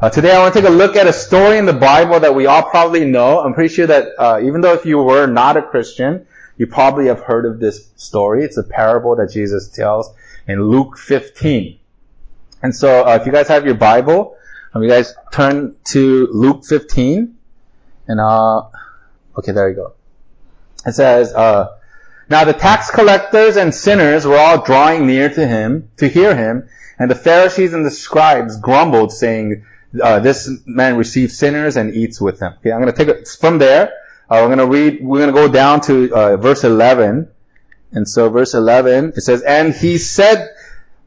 Uh, today I want to take a look at a story in the Bible that we all probably know. I'm pretty sure that uh, even though if you were not a Christian, you probably have heard of this story. It's a parable that Jesus tells in Luke 15. And so uh, if you guys have your Bible, um, you guys turn to Luke 15. And, uh, okay, there you go. It says, uh, now the tax collectors and sinners were all drawing near to him to hear him, and the Pharisees and the scribes grumbled, saying, uh, "This man receives sinners and eats with them." Okay, I'm going to take it from there. Uh, we're going to read. We're going to go down to uh, verse 11, and so verse 11 it says, "And he said,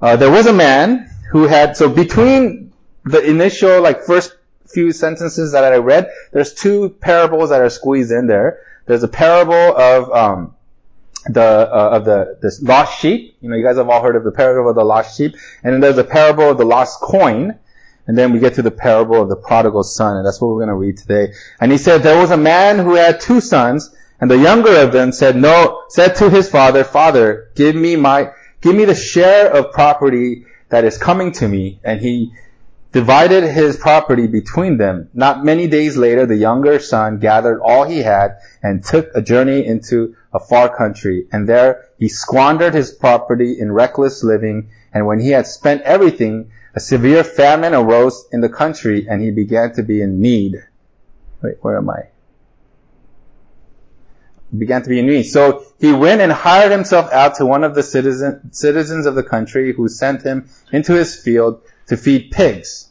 uh, there was a man who had so between the initial like first few sentences that I read, there's two parables that are squeezed in there. There's a parable of um, the uh, of the this lost sheep. You know, you guys have all heard of the parable of the lost sheep, and then there's a parable of the lost coin, and then we get to the parable of the prodigal son, and that's what we're going to read today. And he said there was a man who had two sons, and the younger of them said no said to his father, Father, give me my give me the share of property that is coming to me, and he divided his property between them. Not many days later, the younger son gathered all he had and took a journey into a far country. And there he squandered his property in reckless living. And when he had spent everything, a severe famine arose in the country and he began to be in need. Wait, where am I? began to be in need. So he went and hired himself out to one of the citizen, citizens of the country who sent him into his field to feed pigs.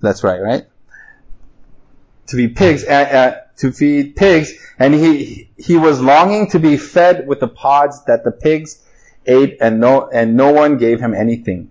That's right, right? To feed pigs, uh, uh, to feed pigs, and he he was longing to be fed with the pods that the pigs ate, and no and no one gave him anything.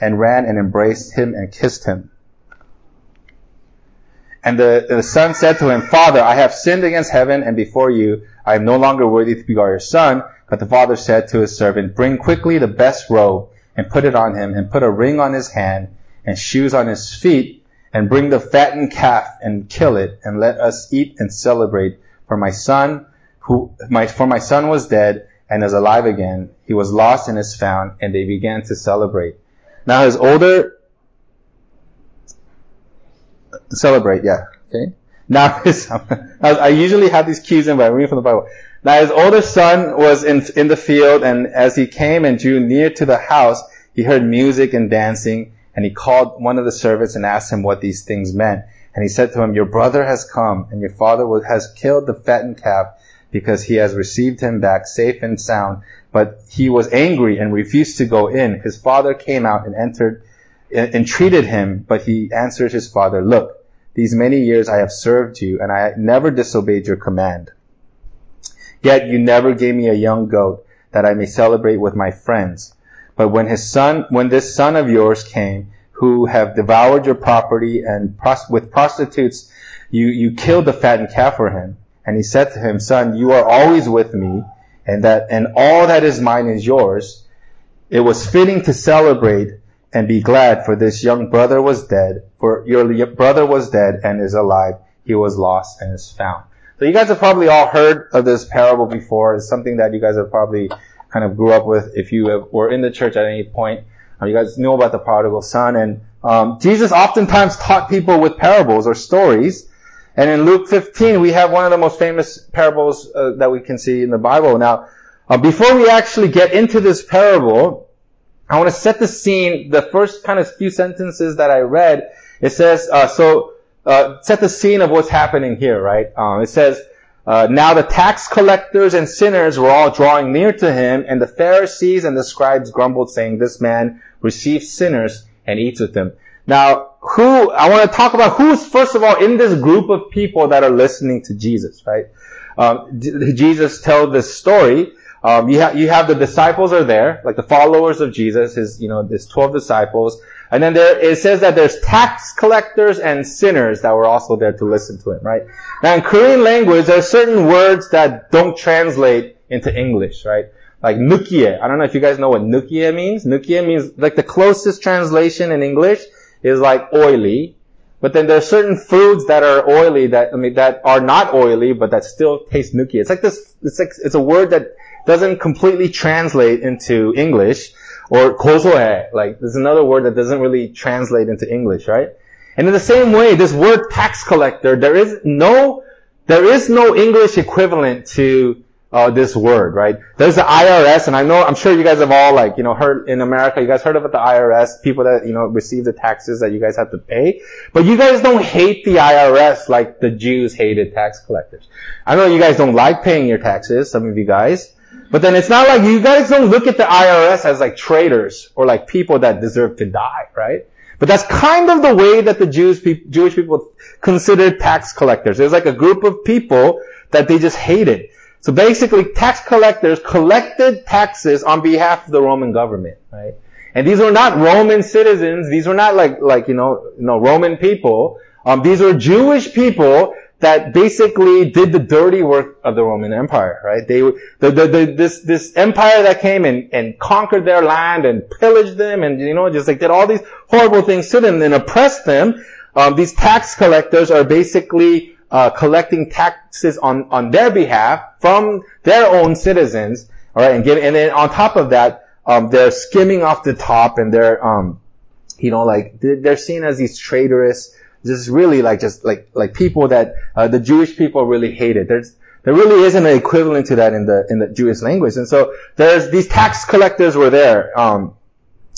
and ran and embraced him and kissed him. And the, the son said to him, Father, I have sinned against heaven and before you. I am no longer worthy to be your son. But the father said to his servant, Bring quickly the best robe and put it on him and put a ring on his hand and shoes on his feet and bring the fattened calf and kill it and let us eat and celebrate. For my son who, my, for my son was dead and is alive again. He was lost and is found and they began to celebrate. Now his older, celebrate, yeah, okay. Now his, I usually have these cues in, but I'm reading from the Bible. Now his older son was in, in the field, and as he came and drew near to the house, he heard music and dancing, and he called one of the servants and asked him what these things meant. And he said to him, Your brother has come, and your father has killed the fattened calf, because he has received him back safe and sound. But he was angry and refused to go in. His father came out and entered, entreated him, but he answered his father, Look, these many years I have served you, and I never disobeyed your command. Yet you never gave me a young goat that I may celebrate with my friends. But when his son, when this son of yours came, who have devoured your property and pros- with prostitutes, you, you killed the fattened calf for him. And he said to him, son, you are always with me and that, and all that is mine is yours. It was fitting to celebrate and be glad for this young brother was dead, for your brother was dead and is alive. He was lost and is found. So you guys have probably all heard of this parable before. It's something that you guys have probably kind of grew up with. If you have, were in the church at any point, uh, you guys know about the prodigal son. And um, Jesus oftentimes taught people with parables or stories. And in Luke 15, we have one of the most famous parables uh, that we can see in the Bible. Now, uh, before we actually get into this parable, I want to set the scene. The first kind of few sentences that I read, it says, uh, so uh, set the scene of what's happening here, right? Um, it says, uh, now the tax collectors and sinners were all drawing near to him, and the Pharisees and the scribes grumbled, saying, "This man receives sinners and eats with them." Now, who I want to talk about who's first of all in this group of people that are listening to Jesus, right? Um, Jesus tells this story. Um, you have you have the disciples are there, like the followers of Jesus, his you know his twelve disciples, and then there it says that there's tax collectors and sinners that were also there to listen to him, right? Now in Korean language, there are certain words that don't translate into English, right? Like nukie. I don't know if you guys know what nukie means. Nukie means like the closest translation in English is like oily. But then there are certain foods that are oily that, I mean, that are not oily, but that still taste nuki. It's like this, it's like, it's a word that doesn't completely translate into English. Or kosoe, like, there's another word that doesn't really translate into English, right? And in the same way, this word tax collector, there is no, there is no English equivalent to uh, this word, right? There's the IRS, and I know, I'm sure you guys have all like, you know, heard in America, you guys heard about the IRS, people that, you know, receive the taxes that you guys have to pay. But you guys don't hate the IRS like the Jews hated tax collectors. I know you guys don't like paying your taxes, some of you guys. But then it's not like you guys don't look at the IRS as like traitors or like people that deserve to die, right? But that's kind of the way that the Jews, Jewish people considered tax collectors. There's like a group of people that they just hated. So basically, tax collectors collected taxes on behalf of the Roman government, right? And these were not Roman citizens. These were not like, like, you know, you know, Roman people. Um, these were Jewish people that basically did the dirty work of the Roman Empire, right? They, the, the, the, this, this empire that came and, and conquered their land and pillaged them and, you know, just like did all these horrible things to them and oppressed them. Um, these tax collectors are basically, uh, collecting taxes on, on their behalf from their own citizens, alright, and and then on top of that, um, they're skimming off the top and they're, um, you know, like, they're seen as these traitorous, just really like just like like people that uh, the Jewish people really hated. There's there really isn't an equivalent to that in the in the Jewish language, and so there's these tax collectors were there. Um,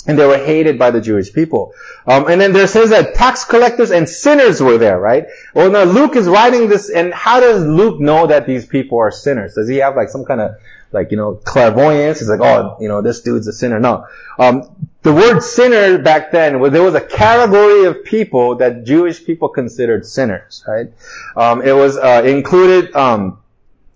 and they were hated by the Jewish people. Um, and then there says that tax collectors and sinners were there, right? Well, now Luke is writing this, and how does Luke know that these people are sinners? Does he have like some kind of like, you know, clairvoyance. He's like, oh, you know, this dude's a sinner. No. Um, the word sinner back then, well, there was a category of people that Jewish people considered sinners, right? Um, it was, uh, included, um,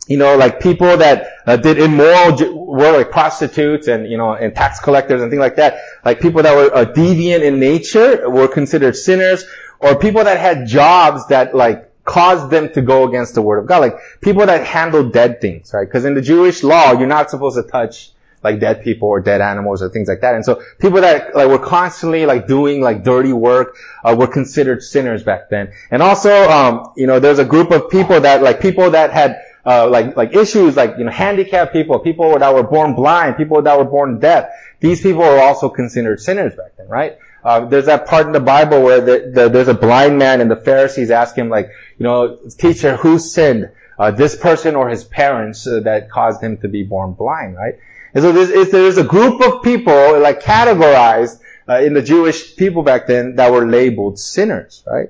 you know, like people that uh, did immoral work, like prostitutes and, you know, and tax collectors and things like that. Like people that were uh, deviant in nature were considered sinners, or people that had jobs that like caused them to go against the word of God. Like people that handle dead things, right? Because in the Jewish law, you're not supposed to touch like dead people or dead animals or things like that. And so people that like were constantly like doing like dirty work uh, were considered sinners back then. And also, um, you know, there's a group of people that like people that had uh, like like issues like you know handicapped people, people that were born blind, people that were born deaf. These people were also considered sinners back then, right? Uh, there's that part in the Bible where the, the, there's a blind man and the Pharisees ask him like, you know, teacher, who sinned? Uh, this person or his parents uh, that caused him to be born blind, right? And so there's, there's a group of people like categorized uh, in the Jewish people back then that were labeled sinners, right?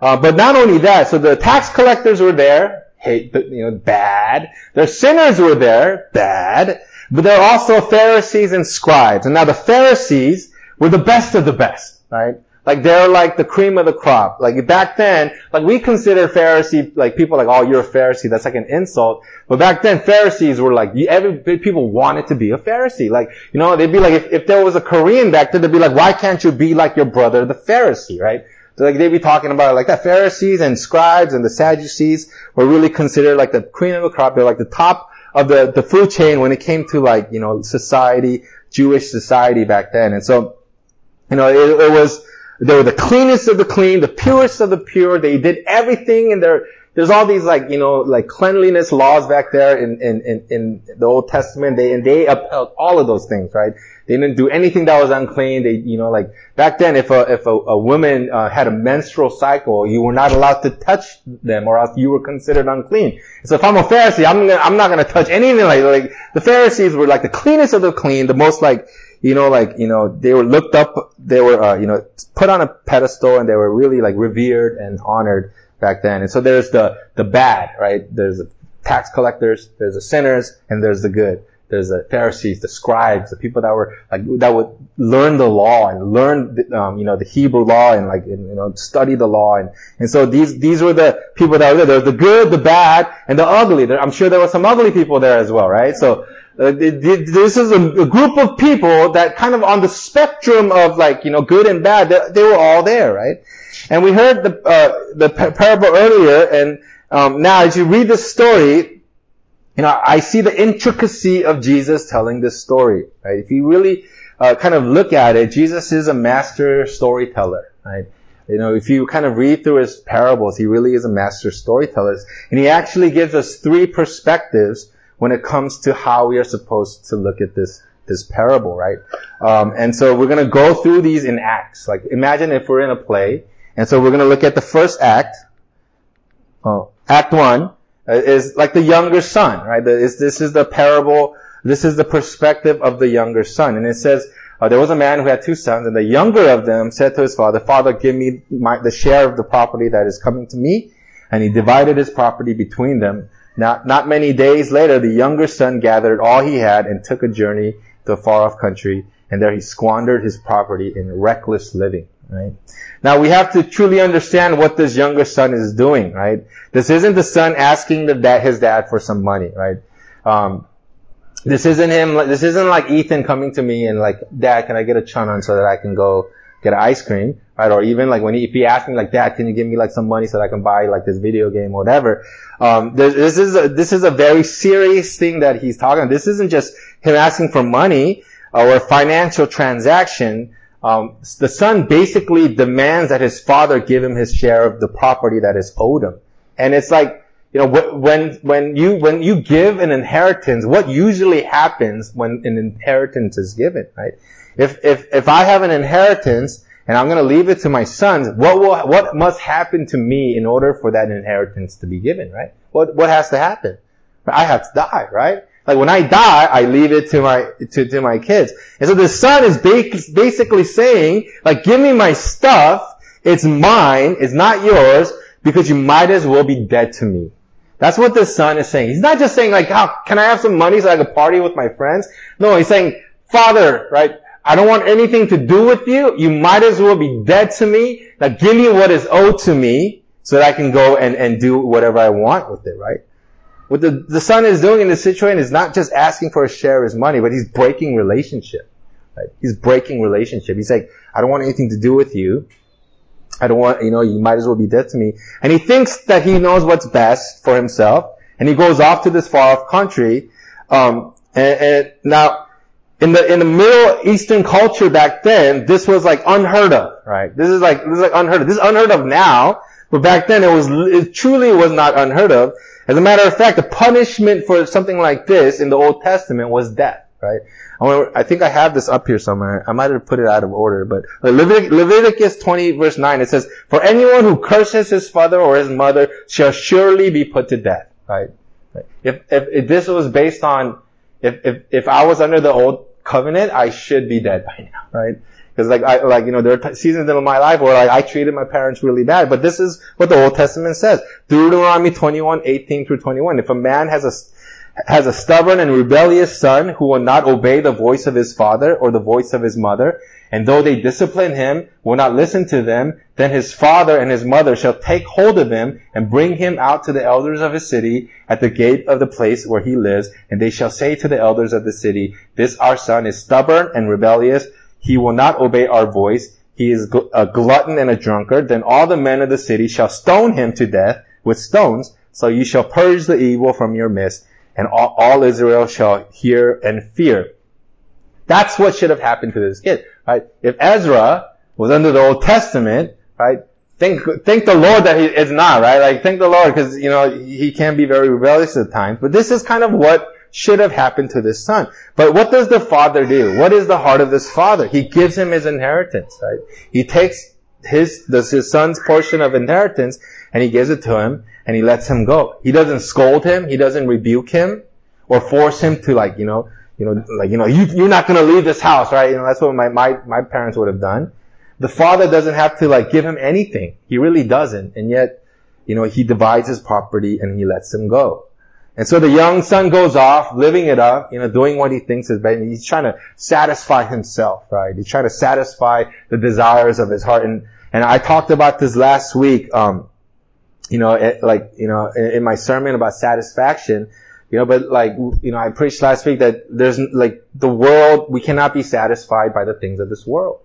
Uh, but not only that, so the tax collectors were there, hate, you know, bad. The sinners were there, bad. But there are also Pharisees and scribes. And now the Pharisees were the best of the best, right? Like they're like the cream of the crop. Like back then, like we consider Pharisee, like people like, oh, you're a Pharisee. That's like an insult. But back then, Pharisees were like, every, people wanted to be a Pharisee. Like, you know, they'd be like, if, if there was a Korean back then, they'd be like, why can't you be like your brother, the Pharisee, right? Like they'd be talking about it like that Pharisees and scribes and the Sadducees were really considered like the cream of the crop. They're like the top of the, the food chain when it came to like, you know, society, Jewish society back then. And so, you know, it, it was, they were the cleanest of the clean, the purest of the pure. They did everything in their, there's all these like, you know, like cleanliness laws back there in, in, in, in the Old Testament. They, and they upheld all of those things, right? They didn't do anything that was unclean. They, you know, like back then, if a if a, a woman uh, had a menstrual cycle, you were not allowed to touch them, or else you were considered unclean. So if I'm a Pharisee, I'm gonna, I'm not gonna touch anything like like the Pharisees were like the cleanest of the clean, the most like you know, like, you know, they were looked up, they were, uh, you know, put on a pedestal and they were really like revered and honored back then. And so there's the, the bad, right? There's the tax collectors, there's the sinners, and there's the good. There's the Pharisees, the scribes, the people that were like, that would learn the law and learn, the, um, you know, the Hebrew law and like, and, you know, study the law. And, and so these, these were the people that were there. There was the good, the bad, and the ugly. There, I'm sure there were some ugly people there as well, right? So, Uh, this is a, a, group of people that kind of on the spectrum of like, you know, good and bad, they, they were all there, right? And we heard the, uh, the parable earlier, and um, now as you read this story, you know, I see the intricacy of Jesus telling this story, right? If you really uh, kind of look at it, Jesus is a master storyteller, right? You know, if you kind of read through his parables, he really is a master storyteller. And he actually gives us three perspectives when it comes to how we are supposed to look at this, this parable, right? Um, and so we're gonna go through these in acts. Like, imagine if we're in a play, and so we're gonna look at the first act. Oh, act one uh, is like the younger son, right? This, this is the parable, this is the perspective of the younger son. And it says, uh, there was a man who had two sons, and the younger of them said to his father, Father, give me my, the share of the property that is coming to me. And he divided his property between them. Not, not many days later, the younger son gathered all he had and took a journey to a far off country, and there he squandered his property in reckless living, right? Now we have to truly understand what this younger son is doing, right? This isn't the son asking the dad, his dad for some money, right? Um, this isn't him, this isn't like Ethan coming to me and like, Dad, can I get a chun so that I can go get ice cream, right? Or even like when he, if he asks me like, Dad, can you give me like some money so that I can buy like this video game or whatever? Um, this is a, this is a very serious thing that he's talking. This isn't just him asking for money or a financial transaction. Um, the son basically demands that his father give him his share of the property that is owed him. And it's like, you know, when, when you, when you give an inheritance, what usually happens when an inheritance is given, right? If, if, if I have an inheritance and I'm going to leave it to my sons, what will, what must happen to me in order for that inheritance to be given, right? What, what has to happen? I have to die, right? Like when I die, I leave it to my, to, to my kids. And so the son is basically saying, like, give me my stuff, it's mine, it's not yours, because you might as well be dead to me. That's what the son is saying. He's not just saying like, how, can I have some money so I can party with my friends? No, he's saying, Father, right? I don't want anything to do with you. You might as well be dead to me. Now give me what is owed to me so that I can go and, and do whatever I want with it, right? What the, the son is doing in this situation is not just asking for a share of his money, but he's breaking relationship. Right? He's breaking relationship. He's like, I don't want anything to do with you. I don't want, you know, you might as well be dead to me. And he thinks that he knows what's best for himself, and he goes off to this far off country. Um, and, and now, in the in the Middle Eastern culture back then, this was like unheard of, right? This is like this is like unheard of. This is unheard of now, but back then it was it truly was not unheard of. As a matter of fact, the punishment for something like this in the Old Testament was death, right? I think I have this up here somewhere. I might have put it out of order, but Leviticus 20 verse 9, it says, For anyone who curses his father or his mother shall surely be put to death. Right? If, if, if this was based on, if, if, if I was under the old covenant, I should be dead by now, right? Because like I like you know there are t- seasons in my life where like I treated my parents really bad, but this is what the Old Testament says. Deuteronomy 21, 18 through 21. If a man has a has a stubborn and rebellious son who will not obey the voice of his father or the voice of his mother, and though they discipline him, will not listen to them, then his father and his mother shall take hold of him and bring him out to the elders of his city at the gate of the place where he lives, and they shall say to the elders of the city, this our son is stubborn and rebellious, he will not obey our voice, he is a glutton and a drunkard, then all the men of the city shall stone him to death with stones, so you shall purge the evil from your midst, and all, all Israel shall hear and fear. That's what should have happened to this kid, right? If Ezra was under the Old Testament, right? Thank, thank the Lord that he is not, right? Like, thank the Lord, because, you know, he can be very rebellious at times. But this is kind of what should have happened to this son. But what does the father do? What is the heart of this father? He gives him his inheritance, right? He takes his, his son's portion of inheritance and he gives it to him and he lets him go. He doesn't scold him. He doesn't rebuke him or force him to like, you know, you know, like, you know, you, you're not going to leave this house, right? You know, that's what my, my, my parents would have done. The father doesn't have to like give him anything. He really doesn't. And yet, you know, he divides his property and he lets him go. And so the young son goes off, living it up, you know, doing what he thinks is better. He's trying to satisfy himself, right? He's trying to satisfy the desires of his heart. And, and I talked about this last week, um, you know, it, like, you know, in, in, my sermon about satisfaction, You know, but like, you know, I preached last week that there's like the world, we cannot be satisfied by the things of this world.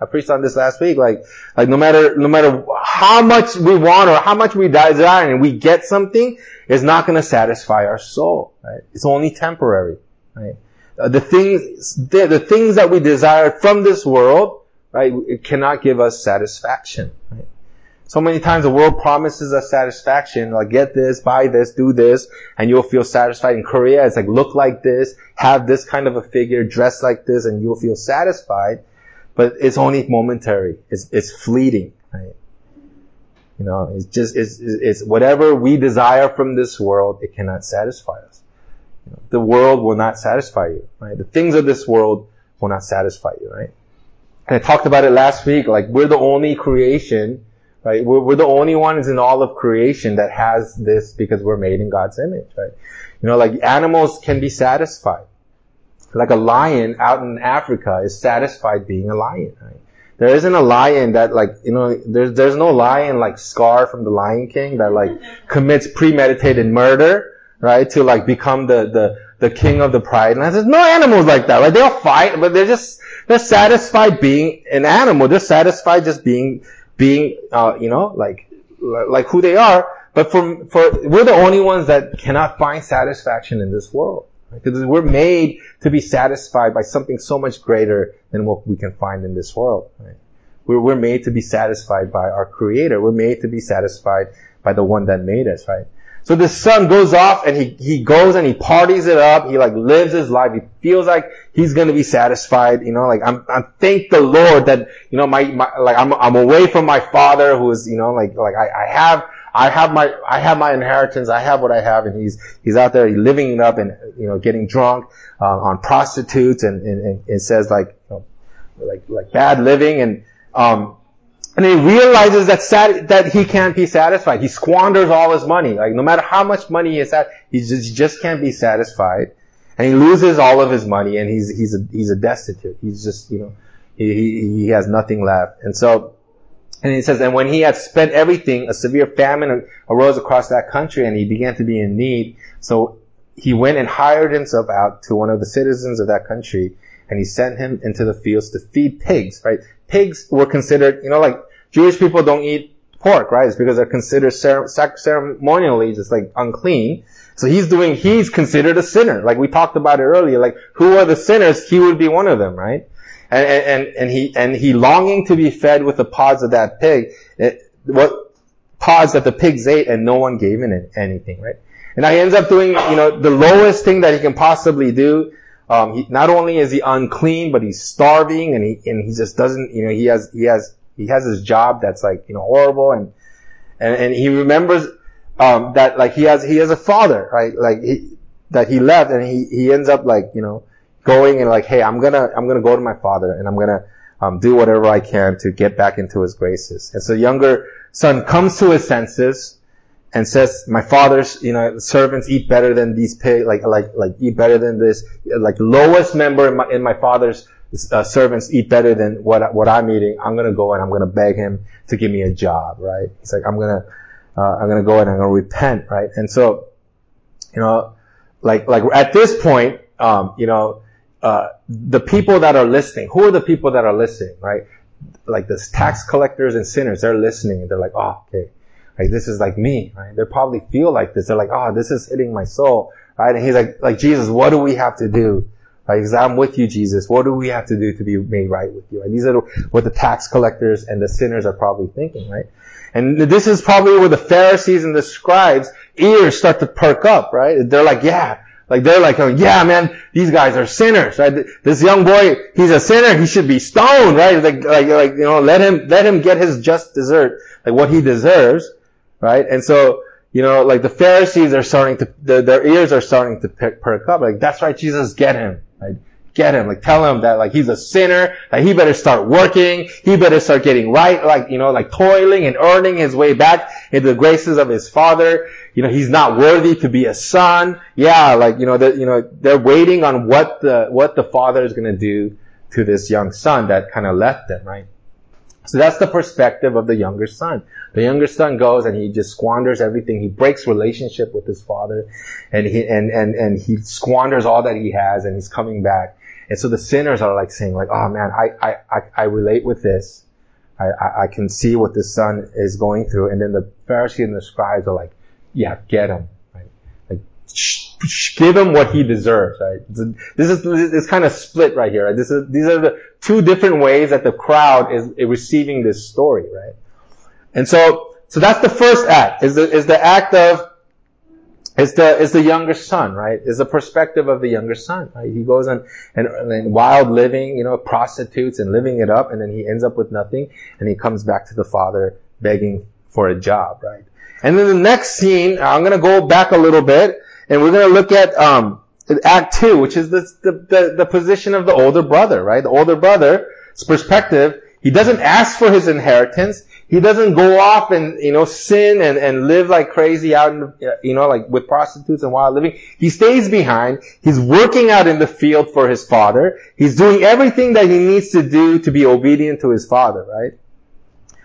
I preached on this last week, like, like no matter, no matter how much we want or how much we desire and we get something, it's not going to satisfy our soul, right? It's only temporary, right? Uh, the things, the, the things that we desire from this world, right, it cannot give us satisfaction, right? So many times the world promises us satisfaction, like get this, buy this, do this, and you'll feel satisfied. In Korea, it's like look like this, have this kind of a figure, dress like this, and you'll feel satisfied. But it's only momentary. It's, it's fleeting, right? You know, it's just, it's, it's whatever we desire from this world, it cannot satisfy us. The world will not satisfy you, right? The things of this world will not satisfy you, right? And I talked about it last week, like we're the only creation, right? We're, we're the only ones in all of creation that has this because we're made in God's image, right? You know, like animals can be satisfied. Like a lion out in Africa is satisfied being a lion, right? There isn't a lion that like, you know, there's, there's no lion like Scar from the Lion King that like commits premeditated murder, right? To like become the, the, the king of the pride lands. There's no animals like that, right? They'll fight, but they're just, they're satisfied being an animal. They're satisfied just being, being, uh, you know, like, like who they are. But for, for, we're the only ones that cannot find satisfaction in this world. Because we're made to be satisfied by something so much greater than what we can find in this world. Right? We're, we're made to be satisfied by our creator. We're made to be satisfied by the one that made us, right? So the son goes off and he, he goes and he parties it up. He like lives his life. He feels like he's going to be satisfied. You know, like I'm, I thank the Lord that, you know, my, my, like I'm, I'm away from my father who is, you know, like, like I, I have, I have my, I have my inheritance. I have what I have, and he's he's out there living it up and you know getting drunk uh, on prostitutes and, and, and says like you know, like like bad living and um and he realizes that sat- that he can't be satisfied. He squanders all his money. Like no matter how much money he has, he just, just can't be satisfied, and he loses all of his money, and he's he's a he's a destitute. He's just you know he he, he has nothing left, and so and he says, and when he had spent everything, a severe famine arose across that country and he began to be in need. So he went and hired himself out to one of the citizens of that country and he sent him into the fields to feed pigs, right? Pigs were considered, you know, like Jewish people don't eat pork, right? It's because they're considered ceremonially just like unclean. So he's doing, he's considered a sinner. Like we talked about it earlier, like who are the sinners? He would be one of them, right? And, and, and he, and he longing to be fed with the pods of that pig, it, what pods that the pigs ate and no one gave him anything, right? And now he ends up doing, you know, the lowest thing that he can possibly do. Um, he, not only is he unclean, but he's starving and he, and he just doesn't, you know, he has, he has, he has his job that's like, you know, horrible and, and, and he remembers, um, that like he has, he has a father, right? Like he, that he left and he, he ends up like, you know, going and like, hey, I'm gonna, I'm gonna go to my father and I'm gonna, um, do whatever I can to get back into his graces. And so younger son comes to his senses and says, my father's, you know, servants eat better than these pig, like, like, like eat better than this, like lowest member in my, in my father's uh, servants eat better than what, what I'm eating. I'm gonna go and I'm gonna beg him to give me a job, right? He's like, I'm gonna, uh, I'm gonna go and I'm gonna repent, right? And so, you know, like, like at this point, um, you know, uh, the people that are listening, who are the people that are listening, right? Like the tax collectors and sinners, they're listening. They're like, oh, okay, right? This is like me, right? They probably feel like this. They're like, oh, this is hitting my soul, right? And he's like, like Jesus, what do we have to do? Right? Because I'm with you, Jesus. What do we have to do to be made right with you? And these are what the tax collectors and the sinners are probably thinking, right? And this is probably where the Pharisees and the scribes' ears start to perk up, right? They're like, yeah, like they're like, oh, yeah, man, these guys are sinners, right? This young boy, he's a sinner. He should be stoned, right? Like, like, like, you know, let him, let him get his just desert, like what he deserves, right? And so, you know, like the Pharisees are starting to, the, their ears are starting to perk up. Like, that's right, Jesus, get him, right? Get him, like tell him that like he's a sinner, that he better start working, he better start getting right, like, you know, like toiling and earning his way back into the graces of his father you know, he's not worthy to be a son. Yeah, like, you know, that, you know, they're waiting on what the, what the father is going to do to this young son that kind of left them, right? So that's the perspective of the younger son. The younger son goes and he just squanders everything. He breaks relationship with his father and he, and, and, and he squanders all that he has and he's coming back. And so the sinners are like saying like, oh man, I, I, I, I relate with this. I, I, I can see what this son is going through. And then the Pharisees and the scribes are like, yeah, get him. Right? Like, give him what he deserves, right? This is, this kind of split right here. Right? This is, these are the two different ways that the crowd is receiving this story, right? And so, so that's the first act, is the, is the act of, is the, is the younger son, right? Is the perspective of the younger son, right? He goes on and, and wild living, you know, prostitutes and living it up, and then he ends up with nothing, and he comes back to the father begging for a job, right? And then the next scene, I'm gonna go back a little bit, and we're to look at um, Act 2, which is the, the, the, position of the older brother, right? The older brother's perspective, he doesn't ask for his inheritance. He doesn't go off and, you know, sin and, and live like crazy out in, the, you know, like with prostitutes and wild living. He stays behind. He's working out in the field for his father. He's doing everything that he needs to do to be obedient to his father, right?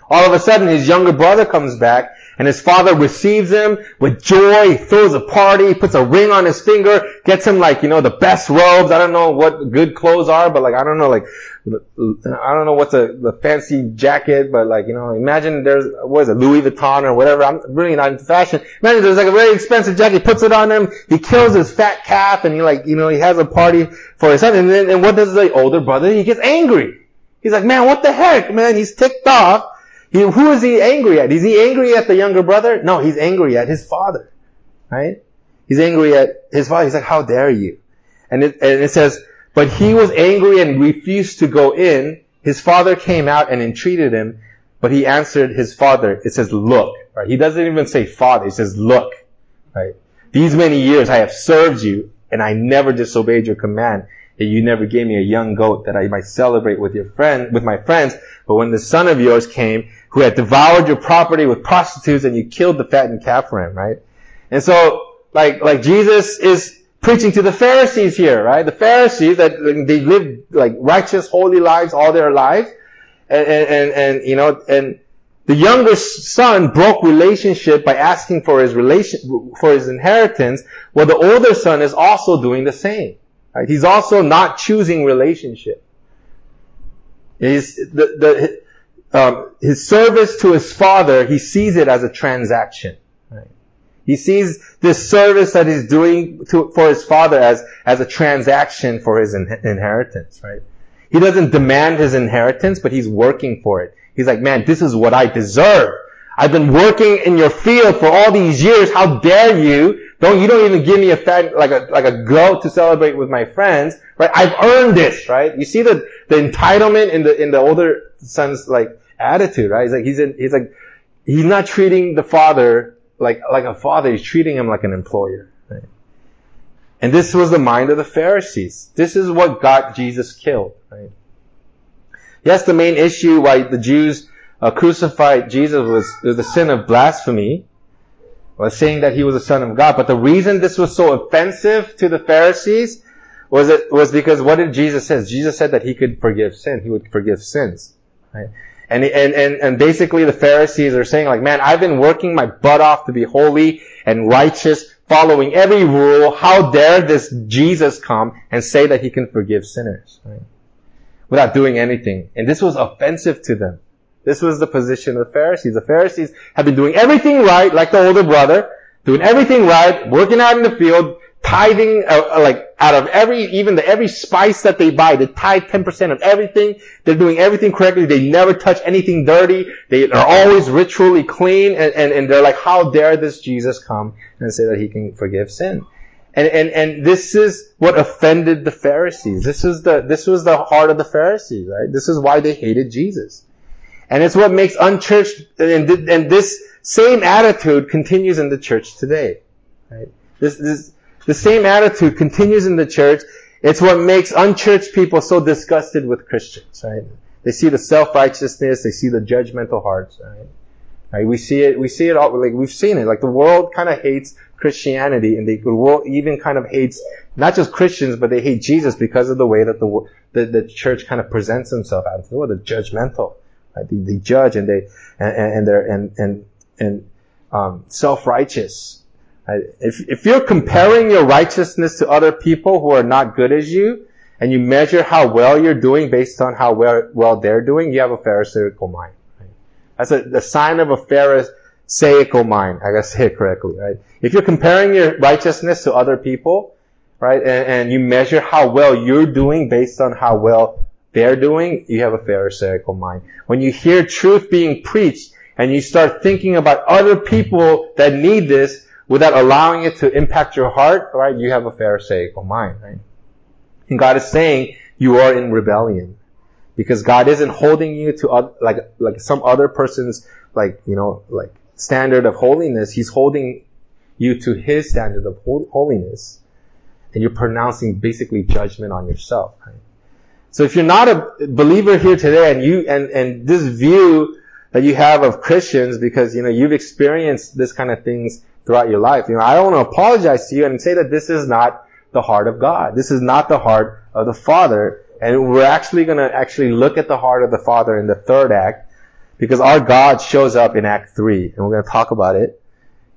All of a sudden, his younger brother comes back and his father receives him with joy. Throws a party, puts a ring on his finger, gets him like, you know, the best robes. I don't know what good clothes are, but like, I don't know, like, I don't know what's a, the fancy jacket, but like, you know, imagine there's, what is it, Louis Vuitton or whatever. I'm really not into fashion. Imagine there's like a very expensive jacket, he puts it on him, he kills his fat calf, and he like, you know, he has a party for his son. And then, and what does the older brother? He gets angry. He's like, man, what the heck, man? He's ticked off he, who is he angry at? Is he angry at the younger brother? No, he's angry at his father. Right? He's angry at his father. He's like, how dare you? And it, and it says, but he was angry and refused to go in. His father came out and entreated him, but he answered his father. It says, look. Right? He doesn't even say father. He says, look. Right? These many years I have served you and I never disobeyed your command that you never gave me a young goat that I might celebrate with your friend, with my friends. But when the son of yours came, who had devoured your property with prostitutes and you killed the fattened calf for him, right? And so, like, like Jesus is preaching to the Pharisees here, right? The Pharisees that they lived like righteous, holy lives all their lives. And, and, and, you know, and the younger son broke relationship by asking for his relation, for his inheritance, while the older son is also doing the same. Right? He's also not choosing relationship. He's, the, the, um, his service to his father, he sees it as a transaction. Right? He sees this service that he's doing to, for his father as, as a transaction for his in, inheritance, right? He doesn't demand his inheritance, but he's working for it. He's like, man, this is what I deserve. I've been working in your field for all these years. How dare you don't, you don't even give me a fat, like a, like a goat to celebrate with my friends, right? I've earned this, right? You see the, the entitlement in the, in the older son's, like, attitude, right? He's like, he's in, he's like, he's not treating the father like, like a father, he's treating him like an employer, right? And this was the mind of the Pharisees. This is what got Jesus killed, right? Yes, the main issue why the Jews uh, crucified Jesus was, was the sin of blasphemy, was saying that he was a son of God. But the reason this was so offensive to the Pharisees was it was because what did Jesus say? Jesus said that he could forgive sin. He would forgive sins. Right? And, and, and, and basically the Pharisees are saying like, man, I've been working my butt off to be holy and righteous, following every rule. How dare this Jesus come and say that he can forgive sinners? Right? Without doing anything. And this was offensive to them. This was the position of the Pharisees. The Pharisees had been doing everything right, like the older brother, doing everything right, working out in the field, tithing, uh, uh like out of every, even the every spice that they buy, they tithe 10% of everything. They're doing everything correctly. They never touch anything dirty. They are always ritually clean, and, and, and they're like, how dare this Jesus come and say that he can forgive sin? And, and, and this is what offended the Pharisees. This is the, this was the heart of the Pharisees, right? This is why they hated Jesus. And it's what makes unchurched, and, this same attitude continues in the church today. Right? This, this, the same attitude continues in the church. It's what makes unchurched people so disgusted with Christians, right? They see the self-righteousness, they see the judgmental hearts, right? right? We see it, we see it all, like we've seen it. Like the world kind of hates Christianity and the world even kind of hates not just Christians, but they hate Jesus because of the way that the, the, the church kind of presents himself as, oh, the judgmental Right? They, they, judge and they and, and they're and and and um, self-righteous. Right? If if you're comparing your righteousness to other people who are not good as you, and you measure how well you're doing based on how well well they're doing, you have a Pharisaical mind. Right? That's a the sign of a Pharisaical mind. I gotta say it correctly, right? If you're comparing your righteousness to other people, right, and, and you measure how well you're doing based on how well they're doing, you have a Pharisaical mind. When you hear truth being preached and you start thinking about other people that need this without allowing it to impact your heart, right, you have a Pharisaical mind, right? And God is saying you are in rebellion. Because God isn't holding you to like, like some other person's, like, you know, like, standard of holiness. He's holding you to His standard of holiness. And you're pronouncing basically judgment on yourself, right? So if you're not a believer here today and you, and, and this view that you have of Christians because, you know, you've experienced this kind of things throughout your life, you know, I want to apologize to you and say that this is not the heart of God. This is not the heart of the Father. And we're actually going to actually look at the heart of the Father in the third act because our God shows up in Act 3 and we're going to talk about it.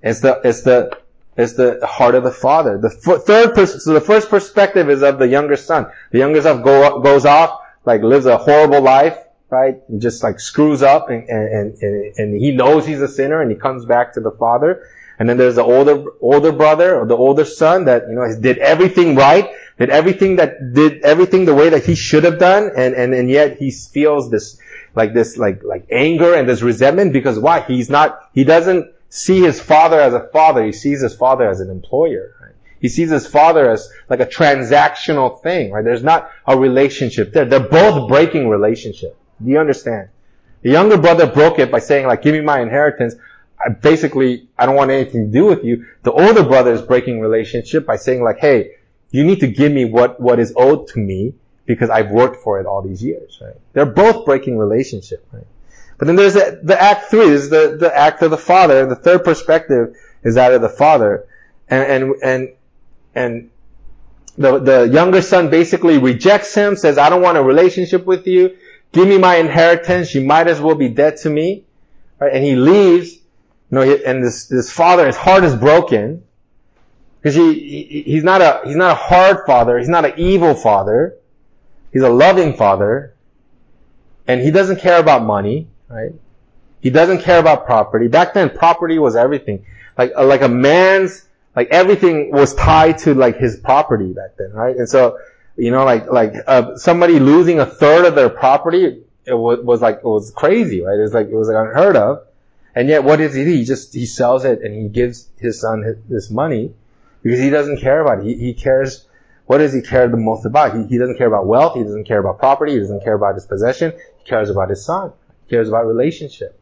It's the, it's the is the heart of the father. The f- third person, so the first perspective is of the younger son. The younger son go, goes off, like lives a horrible life, right? And just like screws up and, and, and, and he knows he's a sinner and he comes back to the father. And then there's the older, older brother or the older son that, you know, did everything right, did everything that, did everything the way that he should have done and, and, and yet he feels this, like this, like, like anger and this resentment because why? He's not, he doesn't, see his father as a father. He sees his father as an employer. Right? He sees his father as like a transactional thing, right? There's not a relationship there. They're both breaking relationship. Do you understand? The younger brother broke it by saying like, give me my inheritance. I basically, I don't want anything to do with you. The older brother is breaking relationship by saying like, hey, you need to give me what, what is owed to me because I've worked for it all these years, right? They're both breaking relationship, right? But then there's the, the act three, is the, the act of the father. The third perspective is that of the father. And, and, and, and the, the younger son basically rejects him, says, I don't want a relationship with you. Give me my inheritance. You might as well be dead to me. Right? And he leaves. You know, and this, this father, his heart is broken. Because he, he, he's not a, he's not a hard father. He's not an evil father. He's a loving father. And he doesn't care about money right? He doesn't care about property. Back then, property was everything. Like, uh, like a man's, like everything was tied to like his property back then, right? And so, you know, like, like, uh, somebody losing a third of their property, it was, was like, it was crazy, right? It was like, it was like unheard of. And yet, what does he do? He just, he sells it and he gives his son his, this money because he doesn't care about it. He, he cares, what does he care the most about? He, he doesn't care about wealth. He doesn't care about property. He doesn't care about his possession. He cares about his son cares about relationship.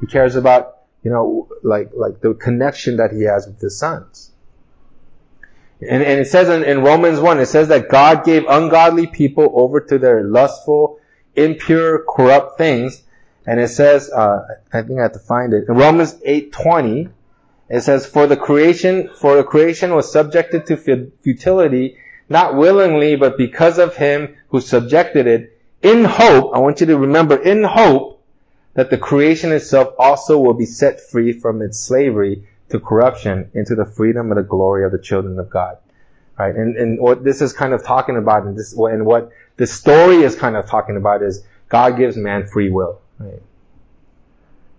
He cares about, you know, like, like the connection that he has with his sons. And, and it says in, in Romans 1, it says that God gave ungodly people over to their lustful, impure, corrupt things. And it says, uh, I think I have to find it. In Romans 8:20, it says, "For the creation, for the creation was subjected to futility, not willingly, but because of him who subjected it, in hope, I want you to remember, in hope that the creation itself also will be set free from its slavery to corruption into the freedom and the glory of the children of God. Right? And, and what this is kind of talking about and this, and what the story is kind of talking about is God gives man free will. Right?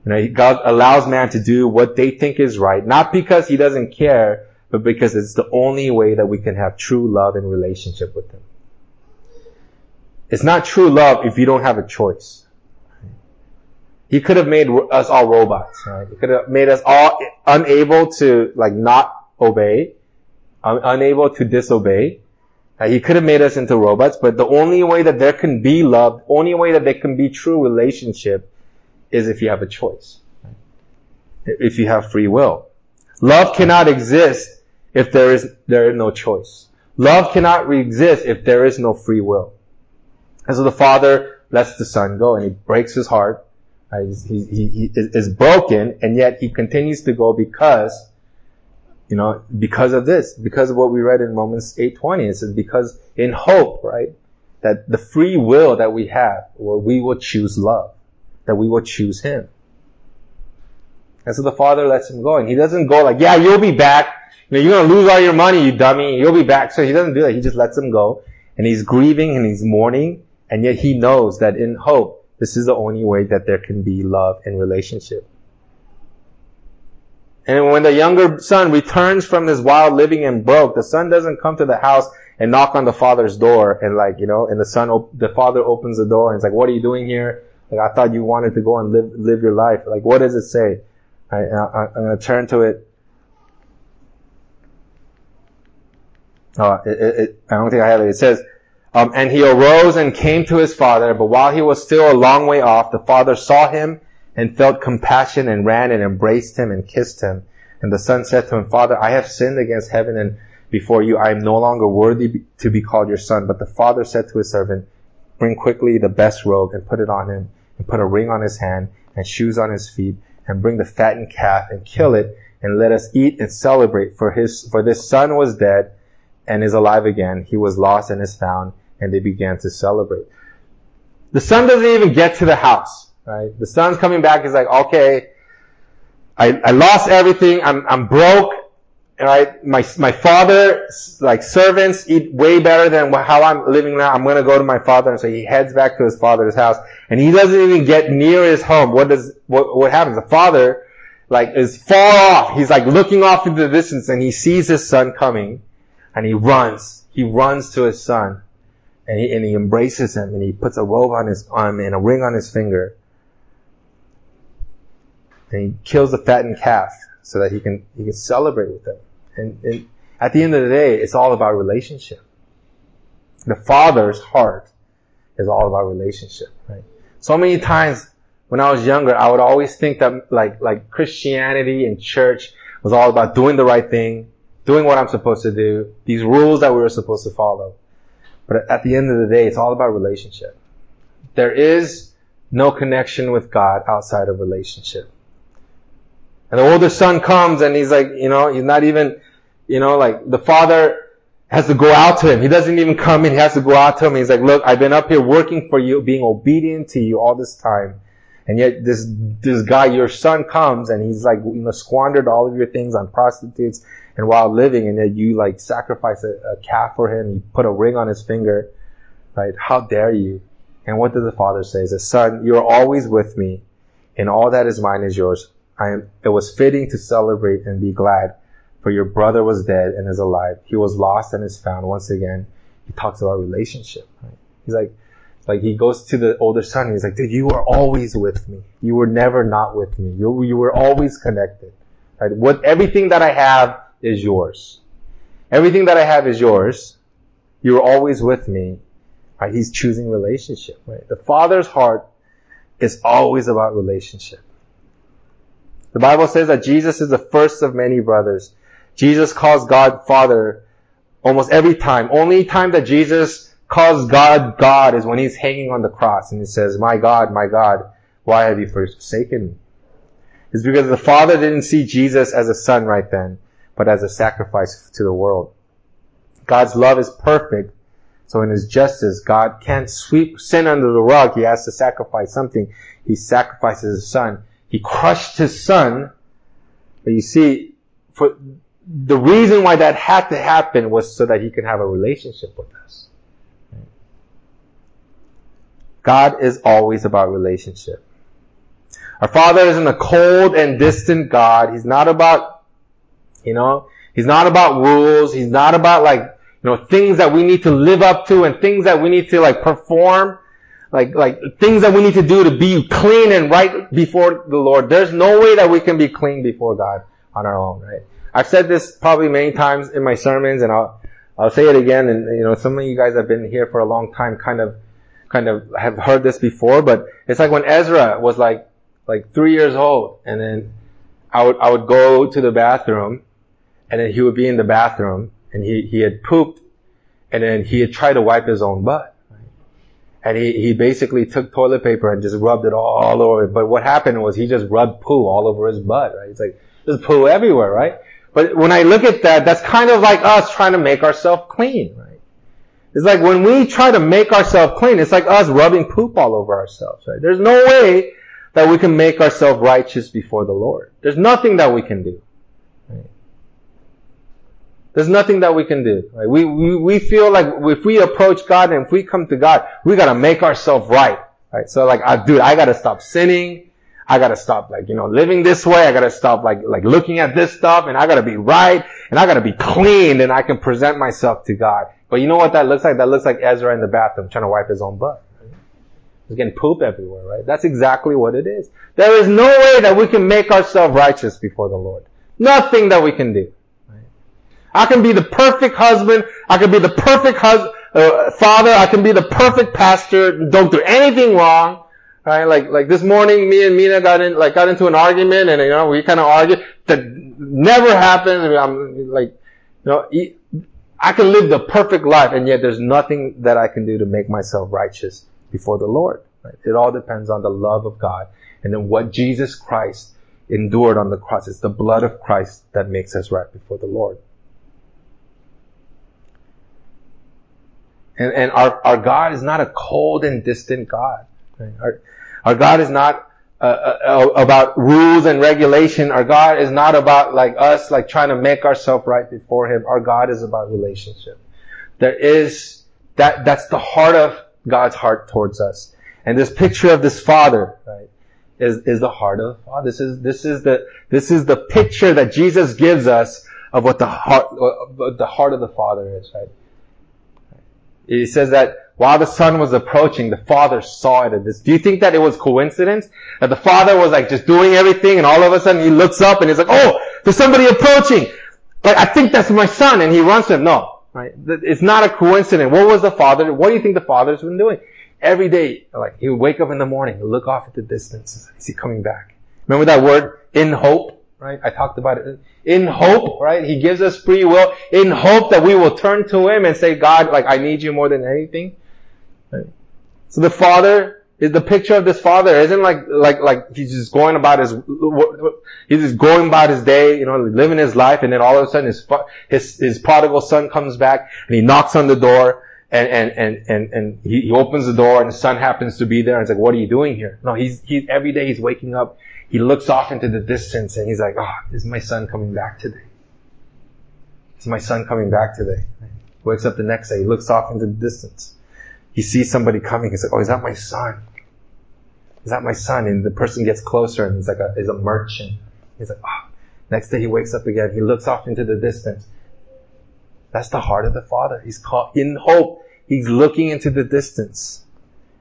You know, God allows man to do what they think is right, not because he doesn't care, but because it's the only way that we can have true love and relationship with him. It's not true love if you don't have a choice. He could have made us all robots. Right? He could have made us all unable to like not obey, un- unable to disobey. Uh, he could have made us into robots, but the only way that there can be love, only way that there can be true relationship is if you have a choice. If you have free will. Love cannot exist if there is, there is no choice. Love cannot exist if there is no free will. And so the father lets the son go and he breaks his heart. Right? He, he, he is broken and yet he continues to go because, you know, because of this, because of what we read in Romans 8.20. It says because in hope, right? that the free will that we have, well, we will choose love, that we will choose Him. And so the father lets him go, and he doesn't go like, yeah, you'll be back. You know, you're gonna lose all your money, you dummy. You'll be back. So he doesn't do that. He just lets him go, and he's grieving and he's mourning, and yet he knows that in hope, this is the only way that there can be love in relationship. And when the younger son returns from his wild living and broke, the son doesn't come to the house and knock on the father's door and like, you know, and the son, op- the father opens the door and it's like, what are you doing here? Like, I thought you wanted to go and live, live your life. Like, what does it say? I, I, I'm going to turn to it. Uh, it, it, it, I don't think I have it. It says, um, and he arose and came to his father, but while he was still a long way off, the father saw him and felt compassion and ran and embraced him and kissed him. And the son said to him, Father, I have sinned against heaven and before you. I am no longer worthy to be called your son. But the father said to his servant, Bring quickly the best robe and put it on him and put a ring on his hand and shoes on his feet and bring the fattened calf and kill it and let us eat and celebrate for his, for this son was dead and is alive again. He was lost and is found and they began to celebrate. The son doesn't even get to the house, right? The son's coming back. He's like, okay, I, I lost everything. I'm, I'm broke. Right? My, my father, like servants eat way better than how I'm living now. I'm gonna go to my father. And so he heads back to his father's house and he doesn't even get near his home. What does, what, what happens? The father, like, is far off. He's like looking off into the distance and he sees his son coming and he runs. He runs to his son and he, and he embraces him and he puts a robe on his arm and a ring on his finger. And he kills the fattened calf so that he can, he can celebrate with them. And, and at the end of the day, it's all about relationship. The father's heart is all about relationship, right? So many times when I was younger, I would always think that like, like Christianity and church was all about doing the right thing, doing what I'm supposed to do, these rules that we were supposed to follow. But at the end of the day, it's all about relationship. There is no connection with God outside of relationship. And the older son comes and he's like, you know, he's not even, you know, like the father has to go out to him. He doesn't even come in. He has to go out to him. He's like, look, I've been up here working for you, being obedient to you all this time. And yet this, this guy, your son comes and he's like, you know, squandered all of your things on prostitutes and while living and yet you like sacrifice a, a calf for him. You put a ring on his finger, right? How dare you? And what does the father say? He says, son, you're always with me and all that is mine is yours. I am, it was fitting to celebrate and be glad, for your brother was dead and is alive. He was lost and is found. Once again, he talks about relationship. Right? He's like, like he goes to the older son. he's like, dude, you were always with me. You were never not with me. You, you were always connected. Right? What, everything that I have is yours. Everything that I have is yours. You're always with me. Right? He's choosing relationship. Right? The father's heart is always about relationship. The Bible says that Jesus is the first of many brothers. Jesus calls God Father almost every time. Only time that Jesus calls God God is when he's hanging on the cross and he says, my God, my God, why have you forsaken me? It's because the Father didn't see Jesus as a son right then, but as a sacrifice to the world. God's love is perfect. So in his justice, God can't sweep sin under the rug. He has to sacrifice something. He sacrifices his son. He crushed his son. But you see, for the reason why that had to happen was so that he could have a relationship with us. God is always about relationship. Our Father isn't a cold and distant God. He's not about, you know, He's not about rules. He's not about like, you know, things that we need to live up to and things that we need to like perform like, like things that we need to do to be clean and right before the Lord. There's no way that we can be clean before God on our own, right? I've said this probably many times in my sermons and I'll, I'll say it again and, you know, some of you guys have been here for a long time kind of, kind of have heard this before, but it's like when Ezra was like, like three years old and then I would, I would go to the bathroom and then he would be in the bathroom and he, he had pooped and then he had tried to wipe his own butt. And he, he basically took toilet paper and just rubbed it all over. But what happened was he just rubbed poo all over his butt, right? It's like, there's poo everywhere, right? But when I look at that, that's kind of like us trying to make ourselves clean, right? It's like when we try to make ourselves clean, it's like us rubbing poop all over ourselves, right? There's no way that we can make ourselves righteous before the Lord. There's nothing that we can do. Right? There's nothing that we can do. Right? We, we, we feel like if we approach God and if we come to God, we gotta make ourselves right. Right? So like, I, dude, I gotta stop sinning. I gotta stop like, you know, living this way. I gotta stop like, like looking at this stuff and I gotta be right and I gotta be clean and I can present myself to God. But you know what that looks like? That looks like Ezra in the bathroom trying to wipe his own butt. He's getting poop everywhere, right? That's exactly what it is. There is no way that we can make ourselves righteous before the Lord. Nothing that we can do. I can be the perfect husband. I can be the perfect hus- uh, father. I can be the perfect pastor. Don't do anything wrong. Right? Like, like this morning, me and Mina got in, like, got into an argument and, you know, we kind of argued. That never happened. I'm like, you know, I can live the perfect life and yet there's nothing that I can do to make myself righteous before the Lord. Right? It all depends on the love of God and then what Jesus Christ endured on the cross. It's the blood of Christ that makes us right before the Lord. And, and our, our God is not a cold and distant God. Our, our God is not uh, uh, about rules and regulation. Our God is not about like us, like trying to make ourselves right before Him. Our God is about relationship. There is that. That's the heart of God's heart towards us. And this picture of this Father, right, is is the heart of the Father. This is this is the this is the picture that Jesus gives us of what the heart the heart of the Father is. Right. He says that while the son was approaching, the father saw it. At this. Do you think that it was coincidence? That the father was like just doing everything and all of a sudden he looks up and he's like, oh, there's somebody approaching. Like, I think that's my son. And he runs to him. No, right? It's not a coincidence. What was the father? What do you think the father's been doing? Every day, like, he would wake up in the morning, look off at the distance. Is he coming back? Remember that word, in hope? Right? I talked about it. In hope, right? He gives us free will in hope that we will turn to Him and say, God, like, I need you more than anything. Right? So the Father, is the picture of this Father isn't like, like, like he's just going about his, he's just going about his day, you know, living his life and then all of a sudden his, his, his prodigal son comes back and he knocks on the door and, and, and, and, and he, he opens the door and the son happens to be there and it's like, what are you doing here? No, he's, he, every day he's waking up he looks off into the distance and he's like, oh, is my son coming back today? Is my son coming back today? Wakes up the next day, he looks off into the distance. He sees somebody coming, he's like, oh, is that my son? Is that my son? And the person gets closer and he's like a, is a merchant. He's like, oh. Next day he wakes up again, he looks off into the distance. That's the heart of the Father. He's caught in hope. He's looking into the distance.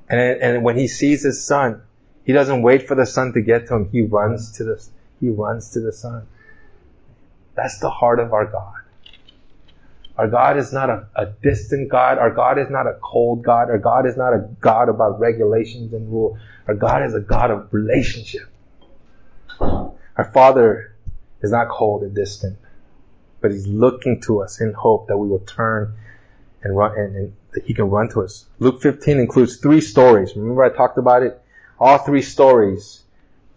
And, and when he sees his son, he doesn't wait for the son to get to him. He runs to the, he runs to the son. That's the heart of our God. Our God is not a, a, distant God. Our God is not a cold God. Our God is not a God about regulations and rule. Our God is a God of relationship. Our Father is not cold and distant, but He's looking to us in hope that we will turn and run and, and that He can run to us. Luke 15 includes three stories. Remember I talked about it? All three stories.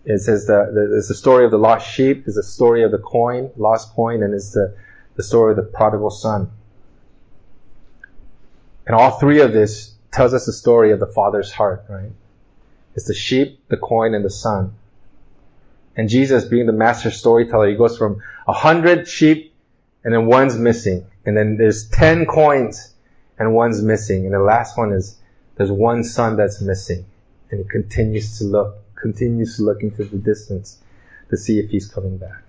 It says the, the, it's the story of the lost sheep, it's the story of the coin, lost coin, and it's the, the story of the prodigal son. And all three of this tells us the story of the father's heart, right? It's the sheep, the coin, and the son. And Jesus, being the master storyteller, he goes from a hundred sheep, and then one's missing. And then there's ten coins, and one's missing. And the last one is, there's one son that's missing and continues to look, continues to look into the distance to see if he's coming back.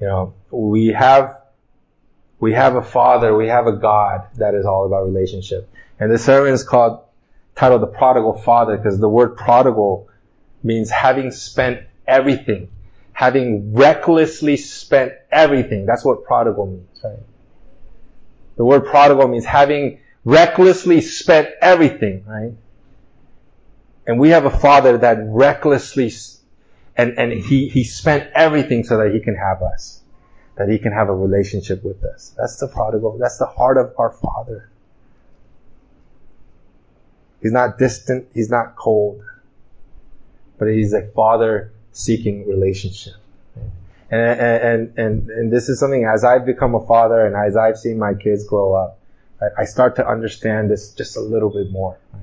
You know, we have, we have a father, we have a God that is all about relationship. And this sermon is called, titled The Prodigal Father because the word prodigal means having spent everything. Having recklessly spent everything. That's what prodigal means, right? The word prodigal means having recklessly spent everything, right? And we have a father that recklessly, and, and he, he spent everything so that he can have us. That he can have a relationship with us. That's the prodigal. That's the heart of our father. He's not distant. He's not cold. But he's a father seeking relationship. And, and, and, and this is something as I've become a father and as I've seen my kids grow up, I, start to understand this just a little bit more. Right?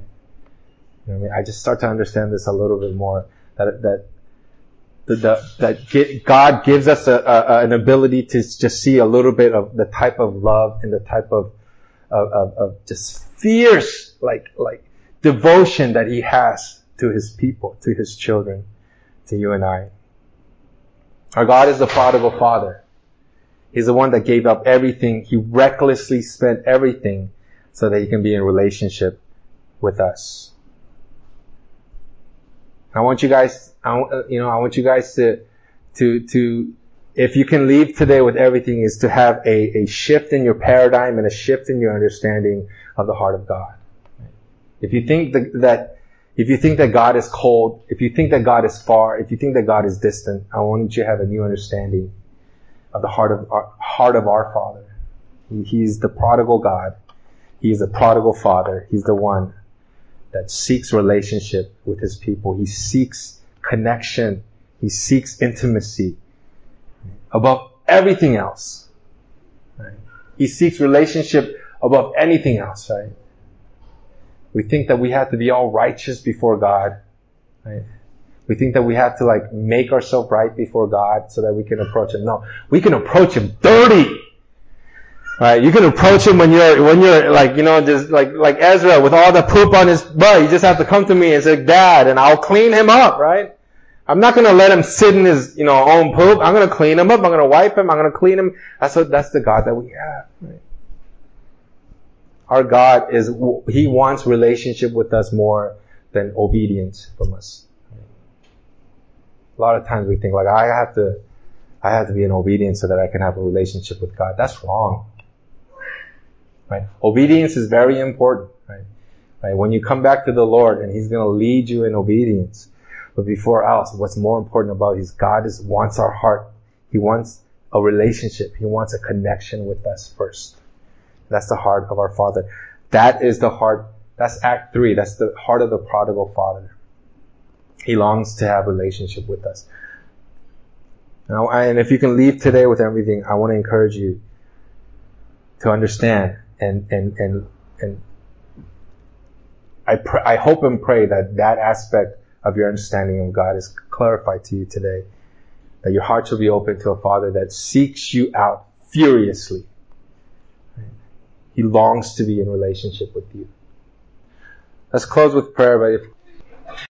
You know I mean? I just start to understand this a little bit more. That, that, the, that God gives us a, a, an ability to just see a little bit of the type of love and the type of, of, of, of just fierce, like, like devotion that He has to His people, to His children, to you and I. Our God is the prodigal father. He's the one that gave up everything. He recklessly spent everything so that he can be in relationship with us. I want you guys, I, uh, you know, I want you guys to, to, to, if you can leave today with everything is to have a, a shift in your paradigm and a shift in your understanding of the heart of God. If you think that, that if you think that God is cold, if you think that God is far, if you think that God is distant, I want you to have a new understanding of the heart of our, heart of our Father. He, he's the prodigal God. He's the prodigal Father. He's the one that seeks relationship with his people. He seeks connection. He seeks intimacy above everything else. Right? He seeks relationship above anything else, right? We think that we have to be all righteous before God, right? We think that we have to like make ourselves right before God so that we can approach Him. No, we can approach Him dirty. Right? You can approach Him when you're, when you're like, you know, just like, like Ezra with all the poop on his butt. You just have to come to me and say, Dad, and I'll clean him up, right? I'm not gonna let him sit in his, you know, own poop. I'm gonna clean him up. I'm gonna wipe him. I'm gonna clean him. That's what, that's the God that we have, right? Our God is, He wants relationship with us more than obedience from us a lot of times we think like I have to, I have to be in obedience so that I can have a relationship with God. That's wrong. Right? Obedience is very important. Right? Right? When you come back to the Lord and He's going to lead you in obedience. But before else, what's more important about is God is, wants our heart. He wants a relationship. He wants a connection with us first. That's the heart of our Father. That is the heart. That's Act 3. That's the heart of the prodigal Father. He longs to have relationship with us. Now, and if you can leave today with everything, I want to encourage you to understand and, and, and, and I, pr- I hope and pray that that aspect of your understanding of God is clarified to you today. That your hearts will be open to a Father that seeks you out furiously. He longs to be in relationship with you. Let's close with prayer, but if